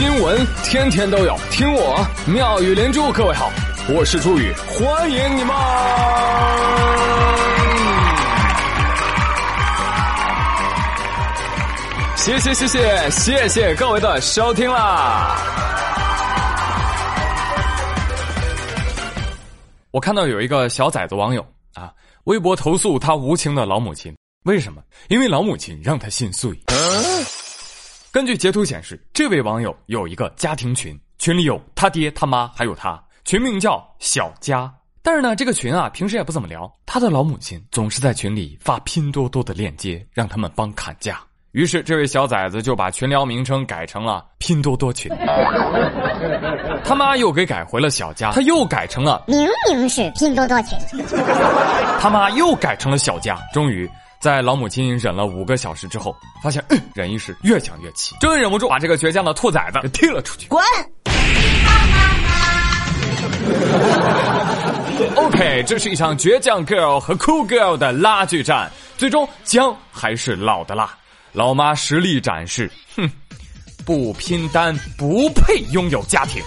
新闻天天都有，听我妙语连珠。各位好，我是朱宇，欢迎你们！谢谢谢谢谢谢各位的收听啦！我看到有一个小崽子网友啊，微博投诉他无情的老母亲，为什么？因为老母亲让他心碎。根据截图显示，这位网友有一个家庭群，群里有他爹、他妈，还有他，群名叫“小家”。但是呢，这个群啊，平时也不怎么聊。他的老母亲总是在群里发拼多多的链接，让他们帮砍价。于是，这位小崽子就把群聊名称改成了“拼多多群”。他妈又给改回了“小家”，他又改成了“明明是拼多多群”。他妈又改成了“小家”。终于。在老母亲忍了五个小时之后，发现忍一时越想越气，终于忍不住把这个倔强的兔崽子给踢了出去。滚！OK，这是一场倔强 girl 和 cool girl 的拉锯战，最终姜还是老的辣。老妈实力展示，哼，不拼单不配拥有家庭。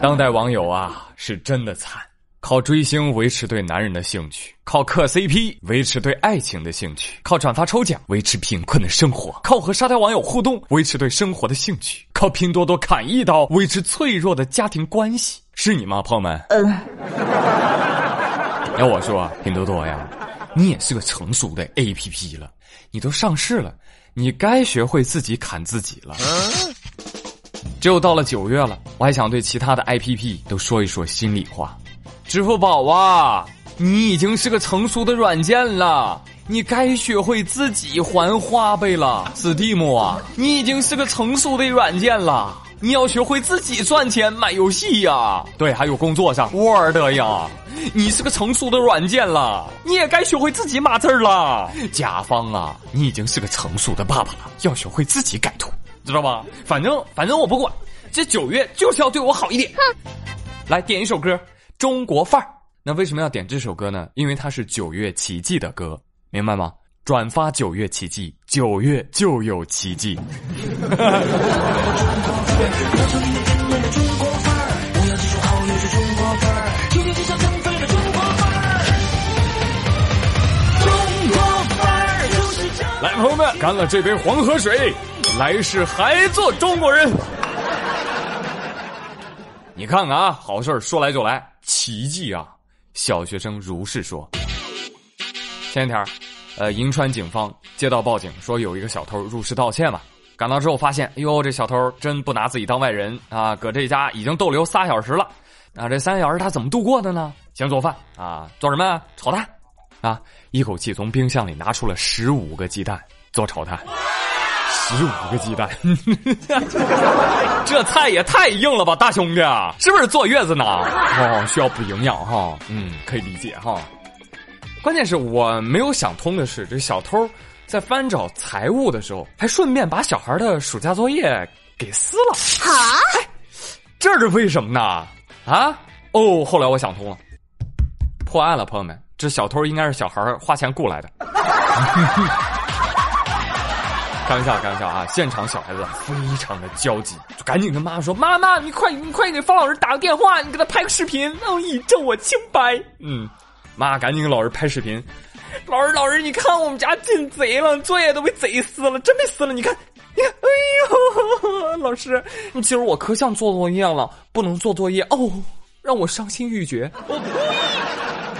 当代网友啊，是真的惨。靠追星维持对男人的兴趣，靠磕 CP 维持对爱情的兴趣，靠转发抽奖维持贫困的生活，靠和沙雕网友互动维持对生活的兴趣，靠拼多多砍一刀维持脆弱的家庭关系，是你吗，朋友们？嗯。要我说，拼多多呀，你也是个成熟的 APP 了，你都上市了，你该学会自己砍自己了。只有到了九月了，我还想对其他的 APP 都说一说心里话。支付宝啊，你已经是个成熟的软件了，你该学会自己还花呗了。Steam 啊，你已经是个成熟的软件了，你要学会自己赚钱买游戏呀。对，还有工作上 Word 呀，你是个成熟的软件了，你也该学会自己码字了。甲方啊，你已经是个成熟的爸爸了，要学会自己改图，知道吧？反正反正我不管，这九月就是要对我好一点。哼，来点一首歌。中国范儿，那为什么要点这首歌呢？因为它是九月奇迹的歌，明白吗？转发九月奇迹，九月就有奇迹。来，朋友们，干了这杯黄河水，来世还做中国人。你看看啊，好事说来就来。奇迹啊！小学生如是说。前几天，呃，银川警方接到报警，说有一个小偷入室盗窃嘛。赶到之后发现，哎呦，这小偷真不拿自己当外人啊！搁这家已经逗留仨小时了。啊，这三小时他怎么度过的呢？先做饭啊，做什么？炒蛋啊！一口气从冰箱里拿出了十五个鸡蛋做炒蛋。十五个鸡蛋，这菜也太硬了吧，大兄弟，是不是坐月子呢？哦，需要补营养哈，嗯，可以理解哈。关键是我没有想通的是，这小偷在翻找财物的时候，还顺便把小孩的暑假作业给撕了。啊？这是为什么呢？啊？哦，后来我想通了，破案了，朋友们，这小偷应该是小孩花钱雇来的。开玩笑，开玩笑啊！现场小孩子非常的焦急，就赶紧跟妈妈说：“妈妈，你快，你快给方老师打个电话，你给他拍个视频，让我，以证我清白。”嗯，妈赶紧给老师拍视频。老师，老师，你看我们家进贼了，作业都被贼撕了，真被撕了！你看，你看，哎呦，老师，你其实我可想做作业了，不能做作业哦，让我伤心欲绝。我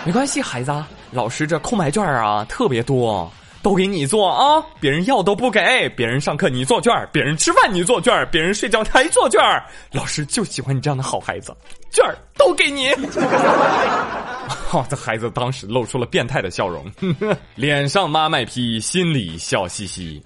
没关系，孩子，老师这空白卷啊特别多。都给你做啊！别人要都不给，别人上课你做卷别人吃饭你做卷别人睡觉还做卷老师就喜欢你这样的好孩子，卷儿都给你。好，这孩子当时露出了变态的笑容，脸上妈卖批，心里笑嘻嘻。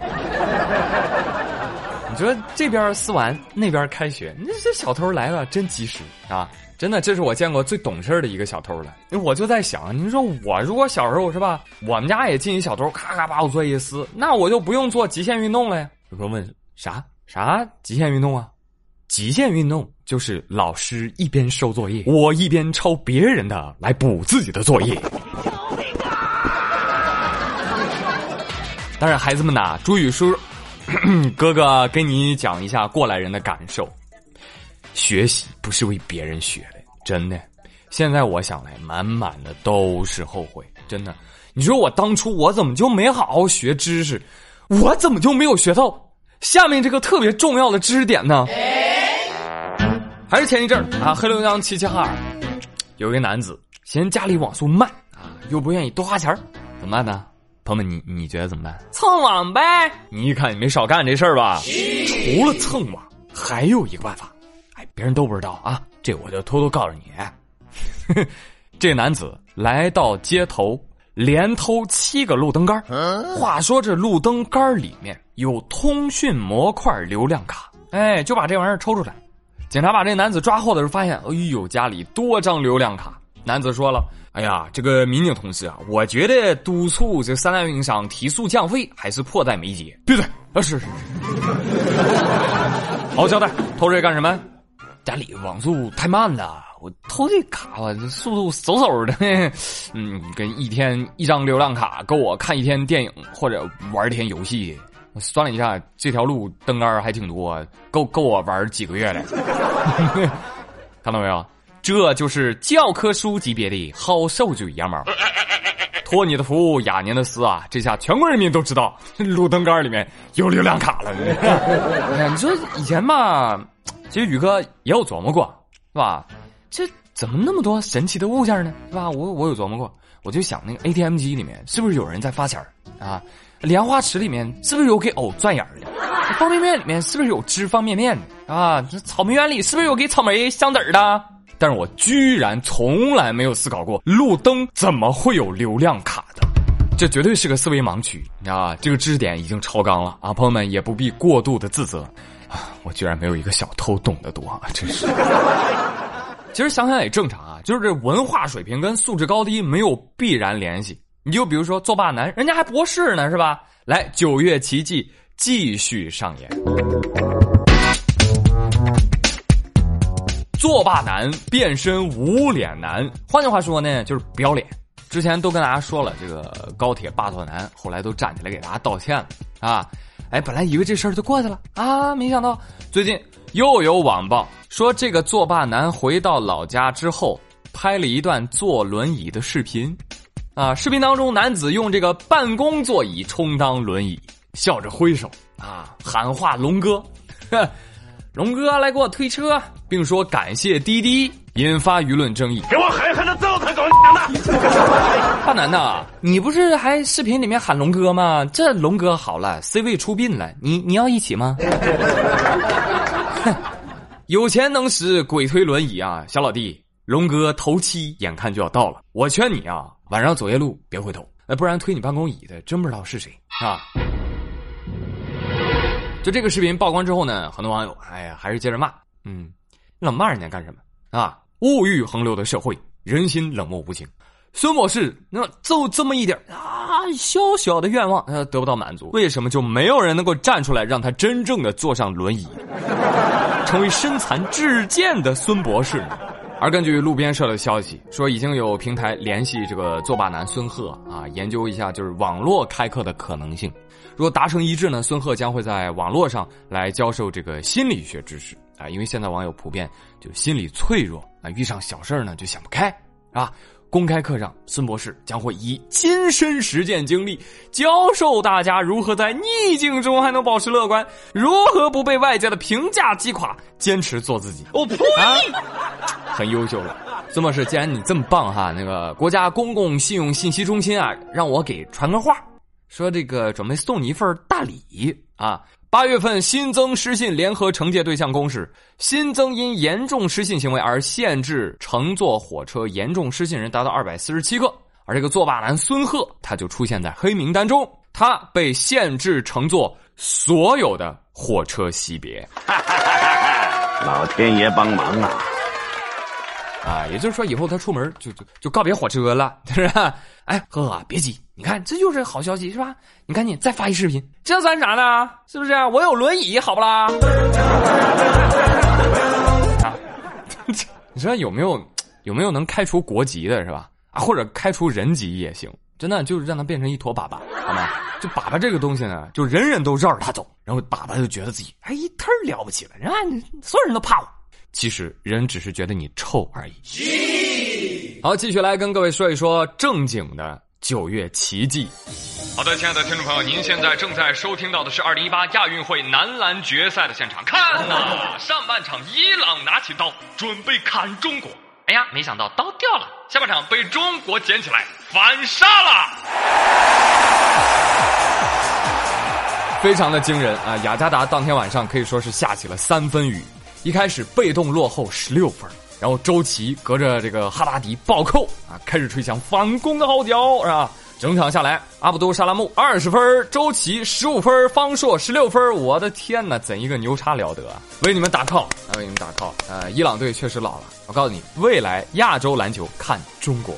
你说这边撕完，那边开学，那这小偷来了真及时啊！真的，这是我见过最懂事的一个小偷了。我就在想，你说我如果小时候是吧，我们家也进一小偷，咔咔把我作业撕，那我就不用做极限运动了呀。有朋友问啥啥极限运动啊？极限运动就是老师一边收作业，我一边抄别人的来补自己的作业。当然孩子们呐，朱宇叔 哥哥跟你讲一下过来人的感受：学习不是为别人学的，真的。现在我想来，满满的都是后悔，真的。你说我当初我怎么就没好好学知识？我怎么就没有学到下面这个特别重要的知识点呢？还是前一阵儿啊，黑龙江齐齐哈尔有一个男子嫌家里网速慢啊，又不愿意多花钱怎么办呢？朋友们，你你觉得怎么办？蹭网呗！你一看你没少干这事儿吧？除了蹭网，还有一个办法，哎，别人都不知道啊，这我就偷偷告诉你。这男子来到街头。连偷七个路灯杆话说这路灯杆里面有通讯模块流量卡，哎，就把这玩意儿抽出来。警察把这男子抓获的时候，发现，哎呦，家里多张流量卡。男子说了：“哎呀，这个民警同志啊，我觉得督促这三大运营商提速降费还是迫在眉睫。”闭嘴！啊，是是是。好交代，偷这干什么？家里网速太慢了。我偷这卡吧，这速度嗖嗖的，嗯，跟一天一张流量卡够我看一天电影或者玩一天游戏。我算了一下，这条路灯杆还挺多，够够我玩几个月的。看到没有？这就是教科书级别的好手嘴羊毛。托你的福，雅年的私啊，这下全国人民都知道路灯杆里面有流量卡了。你说以前吧，其实宇哥也有琢磨过，是吧？这怎么那么多神奇的物件呢？是吧？我我有琢磨过，我就想那个 ATM 机里面是不是有人在发钱啊？莲花池里面是不是有给藕钻眼的？方便面里面是不是有吃方便面的？啊，这草莓园里是不是有给草莓香籽的？但是我居然从来没有思考过路灯怎么会有流量卡的，这绝对是个思维盲区啊！这个知识点已经超纲了啊！朋友们也不必过度的自责啊！我居然没有一个小偷懂得多啊！真是。其实想想也正常啊，就是这文化水平跟素质高低没有必然联系。你就比如说作霸男，人家还博士呢，是吧？来，九月奇迹继续上演。作霸男变身无脸男，换句话说呢，就是不要脸。之前都跟大家说了，这个高铁霸座男后来都站起来给大家道歉了啊。哎，本来以为这事儿就过去了啊，没想到最近又有网曝说，这个作霸男回到老家之后，拍了一段坐轮椅的视频。啊，视频当中，男子用这个办公座椅充当轮椅，笑着挥手啊，喊话龙哥，龙哥来给我推车，并说感谢滴滴，引发舆论争议。给我狠狠的揍他，狗娘的！大男的，你不是还视频里面喊龙哥吗？这龙哥好了，C 位出殡了，你你要一起吗？有钱能使鬼推轮椅啊，小老弟，龙哥头七眼看就要到了，我劝你啊。晚上走夜路别回头，哎，不然推你办公椅的真不知道是谁啊！就这个视频曝光之后呢，很多网友哎呀还是接着骂，嗯，老骂人家干什么啊？物欲横流的社会，人心冷漠无情。孙博士那就这么一点啊，小小的愿望得不到满足，为什么就没有人能够站出来让他真正的坐上轮椅，成为身残志坚的孙博士呢？而根据路边社的消息说，已经有平台联系这个作霸男孙贺啊，研究一下就是网络开课的可能性。若达成一致呢，孙贺将会在网络上来教授这个心理学知识啊，因为现在网友普遍就心理脆弱啊，遇上小事呢就想不开啊。公开课上，孙博士将会以亲身实践经历，教授大家如何在逆境中还能保持乐观，如何不被外界的评价击垮，坚持做自己。我呸！很优秀了，孙博士，既然你这么棒哈，那个国家公共信用信息中心啊，让我给传个话，说这个准备送你一份大礼啊。八月份新增失信联合惩戒对象公示，新增因严重失信行为而限制乘坐火车严重失信人达到二百四十七个，而这个作霸男孙贺他就出现在黑名单中，他被限制乘坐所有的火车级别。老天爷帮忙啊！啊，也就是说以后他出门就就就告别火车了，是吧？哎，呵呵，别急。你看，这就是好消息，是吧？你赶紧再发一视频，这算啥呢？是不是？我有轮椅，好不啦？啊，你说有没有有没有能开除国籍的，是吧？啊，或者开除人籍也行真的就是让他变成一坨粑粑，好吗？就粑粑这个东西呢，就人人都绕着他走，然后粑粑就觉得自己哎一忒了不起了，人家所有人都怕我。其实人只是觉得你臭而已。好，继续来跟各位说一说正经的九月奇迹。好的，亲爱的听众朋友，您现在正在收听到的是二零一八亚运会男篮决赛的现场。看呐，上半场伊朗拿起刀准备砍中国，哎呀，没想到刀掉了，下半场被中国捡起来反杀了，非常的惊人啊！雅加达当天晚上可以说是下起了三分雨，一开始被动落后十六分。然后周琦隔着这个哈达迪暴扣啊，开始吹响反攻的号角，是吧？整场下来，阿卜杜沙拉木二十分，周琦十五分，方硕十六分。我的天哪，怎一个牛叉了得啊！为你们打 call 啊，为你们打 call 呃！伊朗队确实老了，我告诉你，未来亚洲篮球看中国。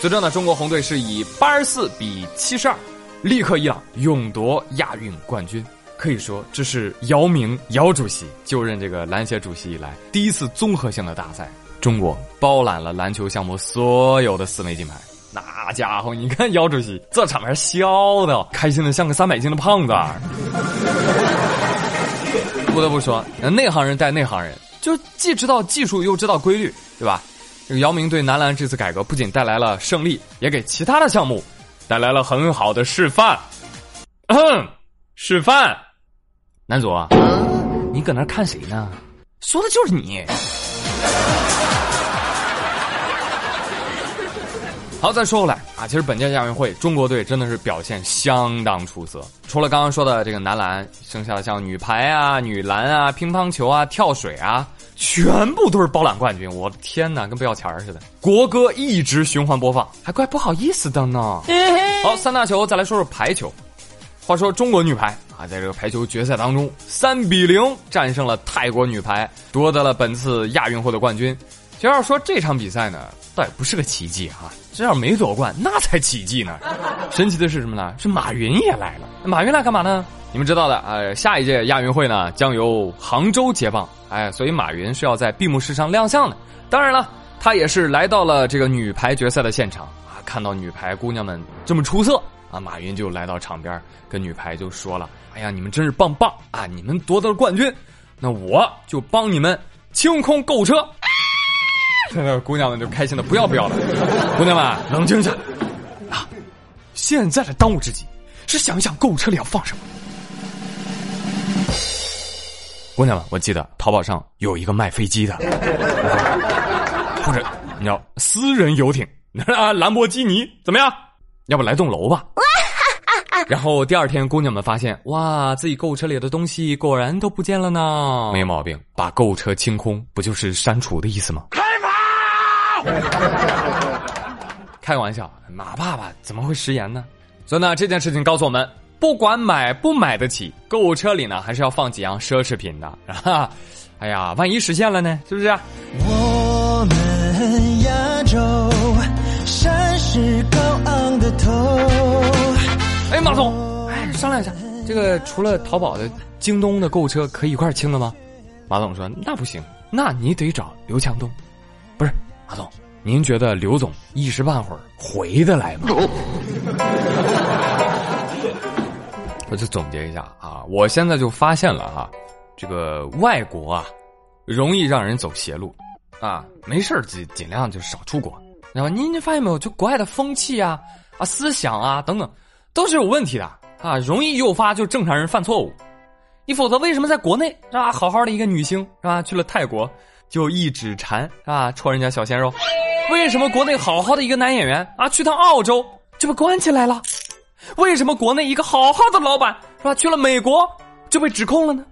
最终呢，中国红队是以八十四比七十二，力克伊朗，勇夺亚运冠军。可以说，这是姚明姚主席就任这个篮协主席以来第一次综合性的大赛。中国包揽了篮球项目所有的四枚金牌，那家伙，你看姚主席这场面笑的开心的像个三百斤的胖子。不得不说，内行人带内行人，就既知道技术又知道规律，对吧？这个姚明对男篮这次改革不仅带来了胜利，也给其他的项目带来了很好的示范。嗯示范，男主，你搁那看谁呢？说的就是你。好，再说回来啊，其实本届亚运会中国队真的是表现相当出色。除了刚刚说的这个男篮，剩下的像女排啊、女篮啊、乒乓球啊、跳水啊，全部都是包揽冠军。我的天哪，跟不要钱似的。国歌一直循环播放，还怪不好意思的呢。好，三大球，再来说说排球。话说中国女排啊，在这个排球决赛当中，三比零战胜了泰国女排，夺得了本次亚运会的冠军。其实要说这场比赛呢，倒也不是个奇迹啊。这要没夺冠，那才奇迹呢！神奇的是什么呢？是马云也来了。马云来干嘛呢？你们知道的，呃，下一届亚运会呢将由杭州接棒，哎，所以马云是要在闭幕式上亮相的。当然了，他也是来到了这个女排决赛的现场啊，看到女排姑娘们这么出色啊，马云就来到场边跟女排就说了：“哎呀，你们真是棒棒啊！你们夺得了冠军，那我就帮你们清空购物车。”那姑娘们就开心的不要不要的。姑娘们，冷静一下啊！现在的当务之急是想一想购物车里要放什么。姑娘们，我记得淘宝上有一个卖飞机的，或者你要私人游艇 啊，兰博基尼怎么样？要不来栋楼吧？然后第二天，姑娘们发现，哇，自己购物车里的东西果然都不见了呢。没毛病，把购物车清空，不就是删除的意思吗？开跑！开玩笑，马爸爸怎么会食言呢？所以呢，这件事情告诉我们，不管买不买得起，购物车里呢还是要放几样奢侈品的啊！哎呀，万一实现了呢？是不是？我们亚洲山是高昂的头。哎，马总，哎，商量一下，这个除了淘宝的、京东的购物车可以一块清了吗？马总说：“那不行，那你得找刘强东，不是。”马总，您觉得刘总一时半会儿回得来吗？我就总结一下啊，我现在就发现了哈，这个外国啊，容易让人走邪路啊，没事尽尽量就少出国，知道吧？您您发现没有？就国外的风气啊、啊思想啊等等，都是有问题的啊，容易诱发就正常人犯错误。你否则为什么在国内是吧？好好的一个女星是吧？去了泰国。就一指禅啊，戳人家小鲜肉。为什么国内好好的一个男演员啊，去趟澳洲就被关起来了？为什么国内一个好好的老板是吧，去了美国就被指控了呢？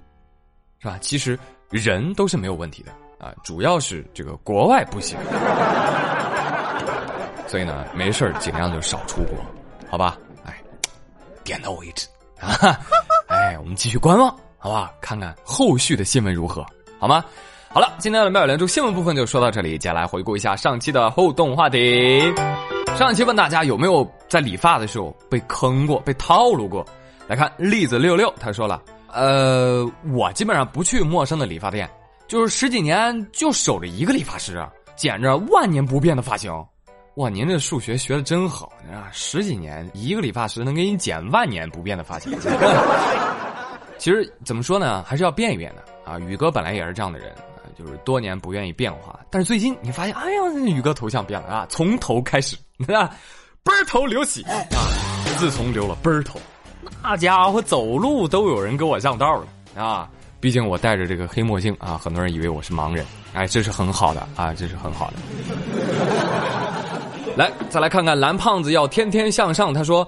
是吧？其实人都是没有问题的啊，主要是这个国外不行。所以呢，没事尽量就少出国，好吧？点到为止啊！哎，我们继续观望，好吧？看看后续的新闻如何，好吗？好了，今天的妙语连珠新闻部分就说到这里。接下来回顾一下上期的互动话题。上期问大家有没有在理发的时候被坑过、被套路过？来看栗子六六，他说了：“呃，我基本上不去陌生的理发店，就是十几年就守着一个理发师，剪着万年不变的发型。哇，您这数学学的真好啊！十几年一个理发师能给你剪万年不变的发型。其实怎么说呢，还是要变一变的啊。宇哥本来也是这样的人，就是多年不愿意变化，但是最近你发现，哎呀，宇哥头像变了啊，从头开始 啊，奔头留起啊。自从留了奔头，那家伙走路都有人给我让道了啊。毕竟我戴着这个黑墨镜啊，很多人以为我是盲人。哎，这是很好的啊，这是很好的。来，再来看看蓝胖子要天天向上。他说：“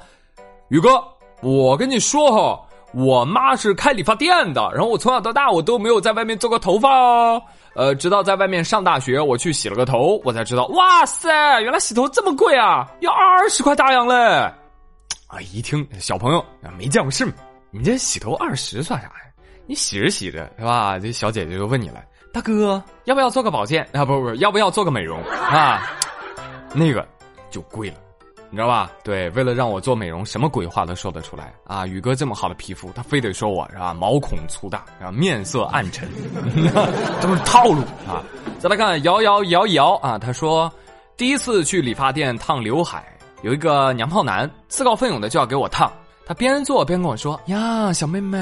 宇哥，我跟你说哈，我妈是开理发店的，然后我从小到大我都没有在外面做过头发哦。呃，直到在外面上大学，我去洗了个头，我才知道，哇塞，原来洗头这么贵啊，要二十块大洋嘞！啊，一听小朋友没见过世面，你这洗头二十算啥呀？”你洗着洗着是吧？这小姐姐就问你了，大哥要不要做个保健啊？不不不，要不要做个美容啊？那个就贵了，你知道吧？对，为了让我做美容，什么鬼话都说得出来啊！宇哥这么好的皮肤，他非得说我是吧？毛孔粗大，然后面色暗沉，都是套路啊！再来看摇摇摇摇啊，他说第一次去理发店烫刘海，有一个娘炮男自告奋勇的就要给我烫。他边做边跟我说：“呀，小妹妹，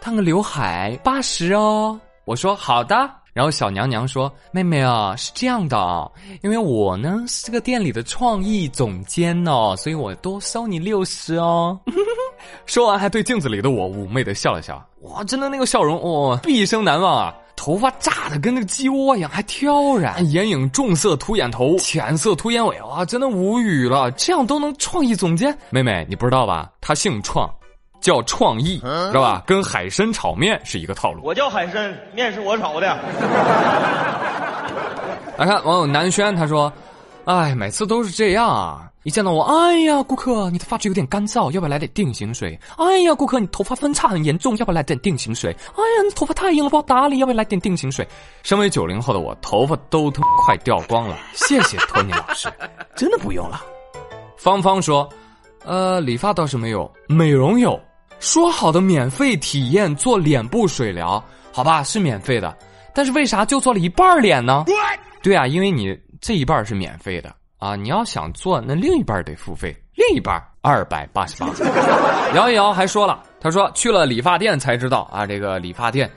烫个刘海八十哦。”我说：“好的。”然后小娘娘说：“妹妹啊，是这样的啊，因为我呢是这个店里的创意总监呢，所以我多收你六十哦。”说完还对镜子里的我妩媚的笑了笑。哇，真的那个笑容，哇，毕生难忘啊！头发炸的跟那个鸡窝一样，还挑染，眼影重色涂眼头，浅色涂眼尾，哇，真的无语了，这样都能创意总监？妹妹，你不知道吧？他姓创，叫创意，知道吧？跟海参炒面是一个套路。我叫海参，面是我炒的。来看网友南轩，他说：“哎，每次都是这样啊。”一见到我，哎呀，顾客，你的发质有点干燥，要不要来点定型水？哎呀，顾客，你头发分叉很严重，要不要来点定型水？哎呀，你头发太硬了，不好打理，要不要来点定型水？身为九零后的我，头发都他妈快掉光了，谢谢托尼老师，真的不用了。芳芳说：“呃，理发倒是没有，美容有，说好的免费体验做脸部水疗，好吧，是免费的，但是为啥就做了一半脸呢？对啊，因为你这一半是免费的。”啊，你要想做，那另一半得付费，另一半二百八十八。摇一摇还说了，他说去了理发店才知道啊，这个理发店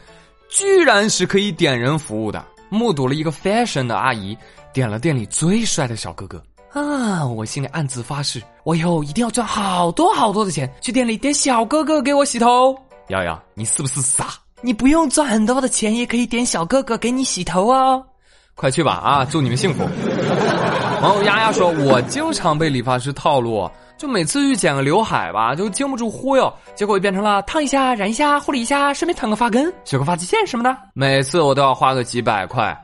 居然是可以点人服务的。目睹了一个 fashion 的阿姨点了店里最帅的小哥哥啊，我心里暗自发誓，我以后一定要赚好多好多的钱去店里点小哥哥给我洗头。瑶瑶，你是不是傻？你不用赚很多的钱也可以点小哥哥给你洗头哦。快去吧啊！祝你们幸福。网友丫丫说：“我经常被理发师套路，就每次去剪个刘海吧，就经不住忽悠，结果就变成了烫一下、染一下、护理一下，顺便烫个发根、修个发际线什么的。每次我都要花个几百块。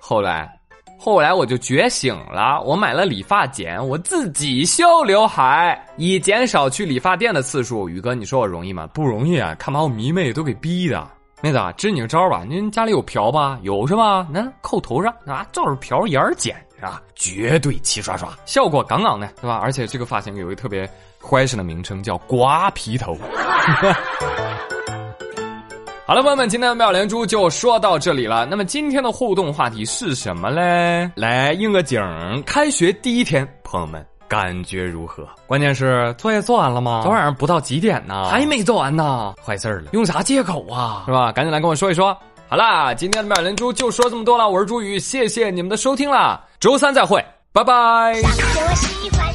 后来，后来我就觉醒了，我买了理发剪，我自己修刘海，以减少去理发店的次数。宇哥，你说我容易吗？不容易啊！看把我迷妹都给逼的。”妹子，支你个招吧，您家里有瓢吧？有是吧？那扣头上啊，照着瓢眼剪是吧？绝对齐刷刷，效果杠杠的，对吧？而且这个发型有一个特别坏神的名称，叫瓜皮头。好了，朋友们，今天的妙连珠就说到这里了。那么今天的互动话题是什么嘞？来应个景，开学第一天，朋友们。感觉如何？关键是作业做完了吗？昨晚上不到几点呢？还没做完呢，坏事了！用啥借口啊？是吧？赶紧来跟我说一说。好啦，今天的妙连珠就说这么多了。我是朱宇，谢谢你们的收听啦，周三再会，拜拜。喜欢